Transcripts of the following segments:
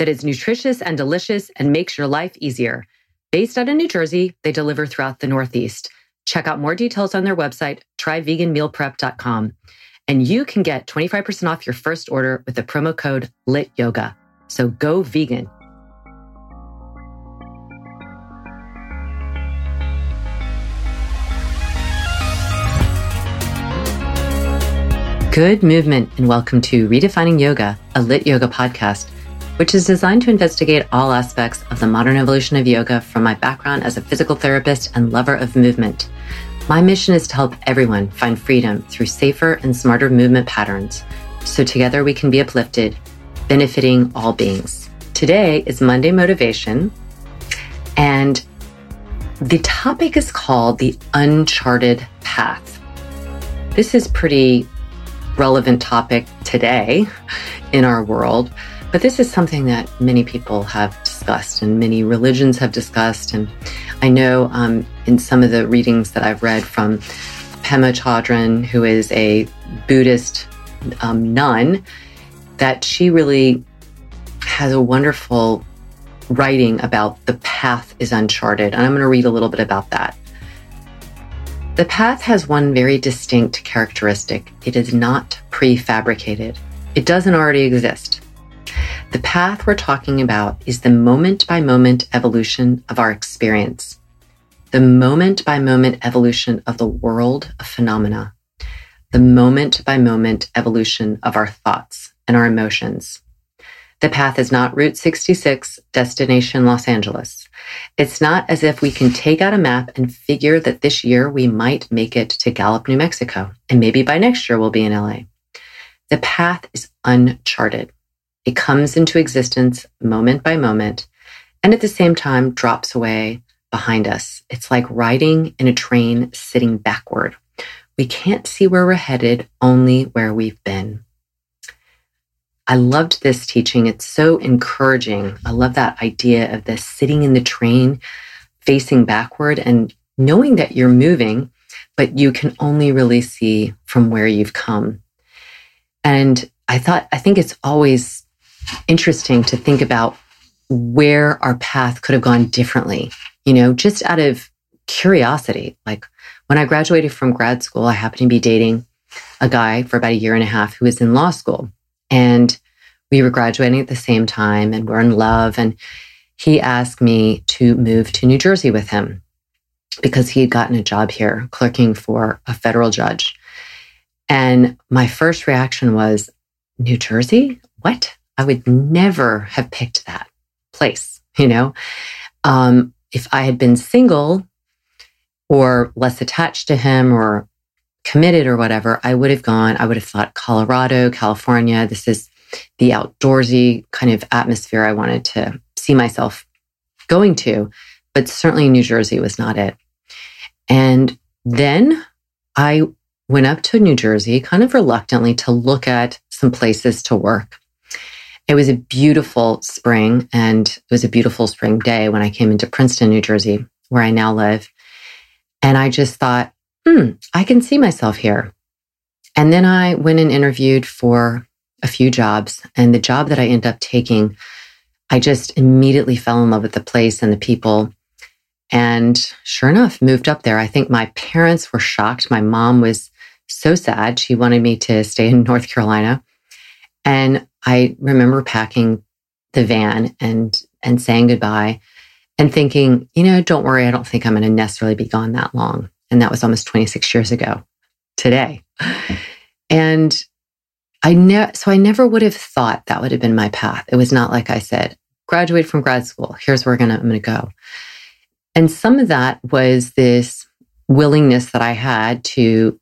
that is nutritious and delicious and makes your life easier. Based out of New Jersey, they deliver throughout the Northeast. Check out more details on their website, tryveganmealprep.com. And you can get 25% off your first order with the promo code LITYOGA. So go vegan. Good movement, and welcome to Redefining Yoga, a lit yoga podcast which is designed to investigate all aspects of the modern evolution of yoga from my background as a physical therapist and lover of movement. My mission is to help everyone find freedom through safer and smarter movement patterns so together we can be uplifted, benefiting all beings. Today is Monday Motivation, and the topic is called the uncharted path. This is pretty relevant topic today in our world but this is something that many people have discussed and many religions have discussed. And I know um, in some of the readings that I've read from Pema Chodron, who is a Buddhist um, nun, that she really has a wonderful writing about the path is uncharted. And I'm going to read a little bit about that. The path has one very distinct characteristic it is not prefabricated, it doesn't already exist. The path we're talking about is the moment by moment evolution of our experience, the moment by moment evolution of the world of phenomena, the moment by moment evolution of our thoughts and our emotions. The path is not Route 66, destination Los Angeles. It's not as if we can take out a map and figure that this year we might make it to Gallup, New Mexico, and maybe by next year we'll be in LA. The path is uncharted. It comes into existence moment by moment and at the same time drops away behind us. It's like riding in a train sitting backward. We can't see where we're headed, only where we've been. I loved this teaching. It's so encouraging. I love that idea of this sitting in the train, facing backward and knowing that you're moving, but you can only really see from where you've come. And I thought, I think it's always interesting to think about where our path could have gone differently, you know, just out of curiosity. Like when I graduated from grad school, I happened to be dating a guy for about a year and a half who was in law school. And we were graduating at the same time and we're in love. And he asked me to move to New Jersey with him because he had gotten a job here clerking for a federal judge. And my first reaction was, New Jersey? What? I would never have picked that place, you know? Um, if I had been single or less attached to him or committed or whatever, I would have gone, I would have thought Colorado, California. This is the outdoorsy kind of atmosphere I wanted to see myself going to, but certainly New Jersey was not it. And then I went up to New Jersey kind of reluctantly to look at some places to work. It was a beautiful spring and it was a beautiful spring day when I came into Princeton, New Jersey, where I now live. And I just thought, hmm, I can see myself here. And then I went and interviewed for a few jobs. And the job that I ended up taking, I just immediately fell in love with the place and the people. And sure enough, moved up there. I think my parents were shocked. My mom was so sad. She wanted me to stay in North Carolina. And I remember packing the van and and saying goodbye and thinking, you know, don't worry, I don't think I'm going to necessarily be gone that long. And that was almost 26 years ago today. And I never, so I never would have thought that would have been my path. It was not like I said, graduate from grad school. Here's where gonna, I'm going to go. And some of that was this willingness that I had to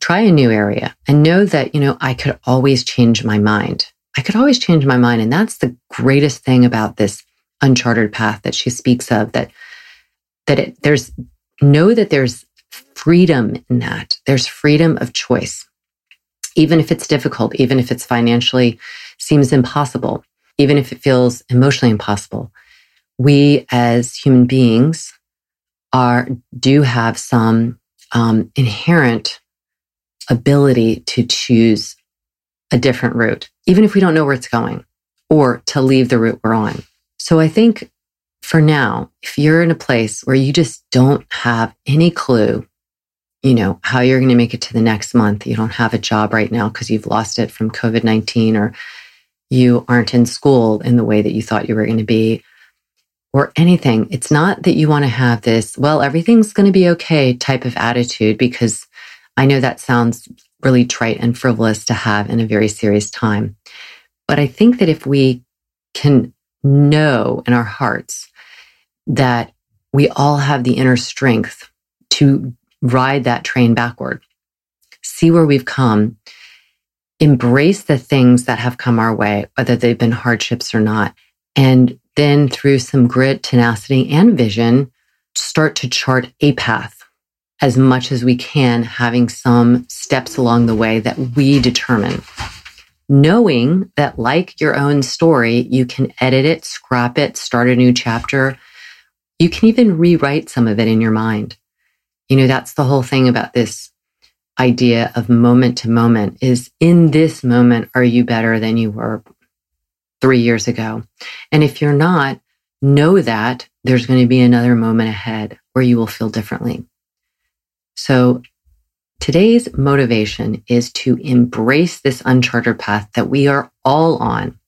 try a new area and know that, you know, I could always change my mind. I could always change my mind. And that's the greatest thing about this uncharted path that she speaks of that, that it, there's know that there's freedom in that. There's freedom of choice even if it's difficult, even if it's financially seems impossible, even if it feels emotionally impossible, we as human beings are do have some um, inherent ability to choose a different route, even if we don't know where it's going, or to leave the route we're on. So I think for now, if you're in a place where you just don't have any clue you know, how you're going to make it to the next month. You don't have a job right now because you've lost it from COVID 19 or you aren't in school in the way that you thought you were going to be or anything. It's not that you want to have this, well, everything's going to be okay type of attitude because I know that sounds really trite and frivolous to have in a very serious time. But I think that if we can know in our hearts that we all have the inner strength to ride that train backward, see where we've come, embrace the things that have come our way, whether they've been hardships or not. And then through some grit, tenacity, and vision, start to chart a path as much as we can, having some steps along the way that we determine. Knowing that, like your own story, you can edit it, scrap it, start a new chapter. You can even rewrite some of it in your mind. You know, that's the whole thing about this idea of moment to moment is in this moment, are you better than you were three years ago? And if you're not, know that there's going to be another moment ahead where you will feel differently. So today's motivation is to embrace this uncharted path that we are all on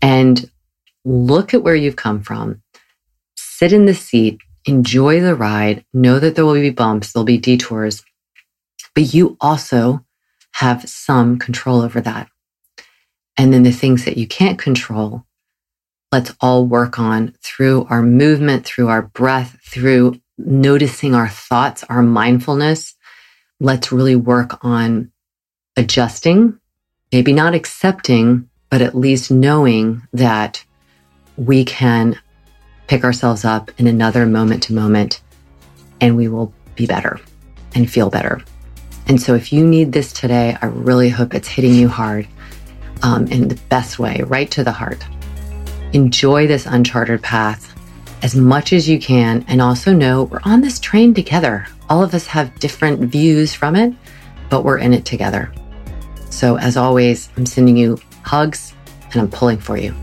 and look at where you've come from, sit in the seat enjoy the ride, know that there will be bumps, there'll be detours, but you also have some control over that. And then the things that you can't control, let's all work on through our movement, through our breath, through noticing our thoughts, our mindfulness. Let's really work on adjusting, maybe not accepting, but at least knowing that we can pick ourselves up in another moment to moment, and we will be better and feel better. And so, if you need this today, I really hope it's hitting you hard um, in the best way, right to the heart. Enjoy this uncharted path as much as you can, and also know we're on this train together. All of us have different views from it, but we're in it together. So, as always, I'm sending you hugs and I'm pulling for you.